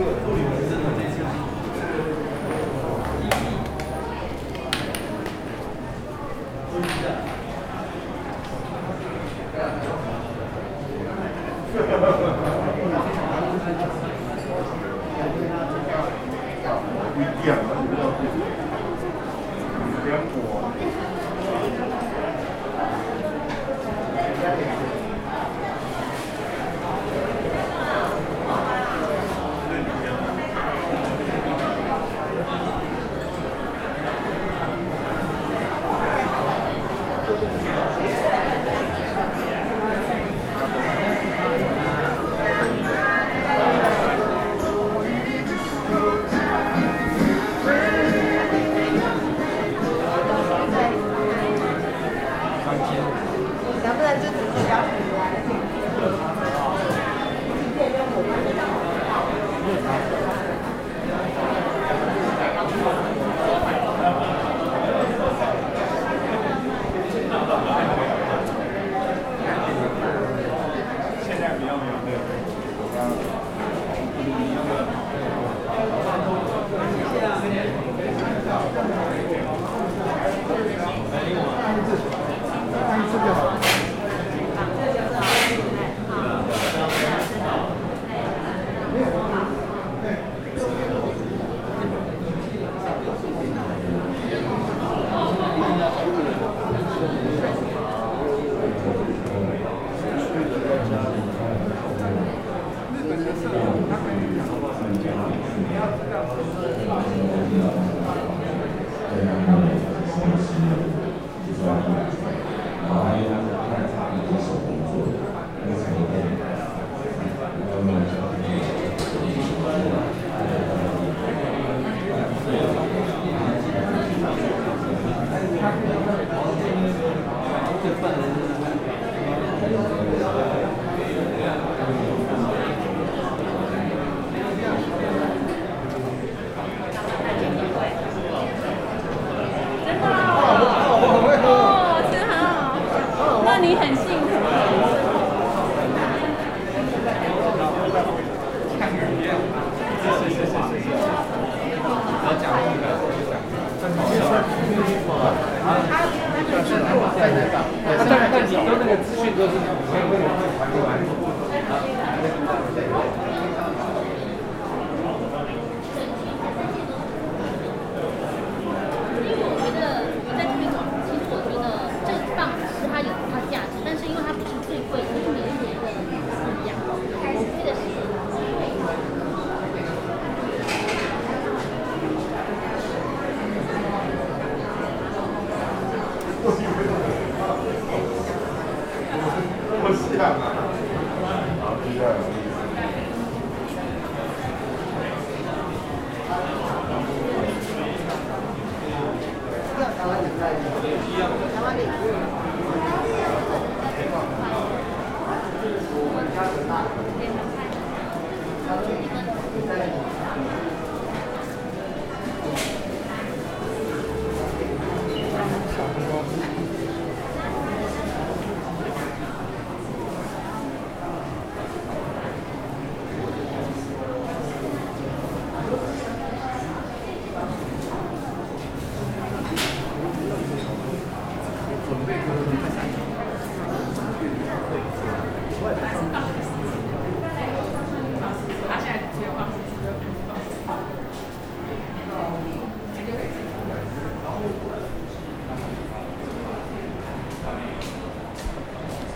啊。在台上，他你交那个资讯都是问，看嘛。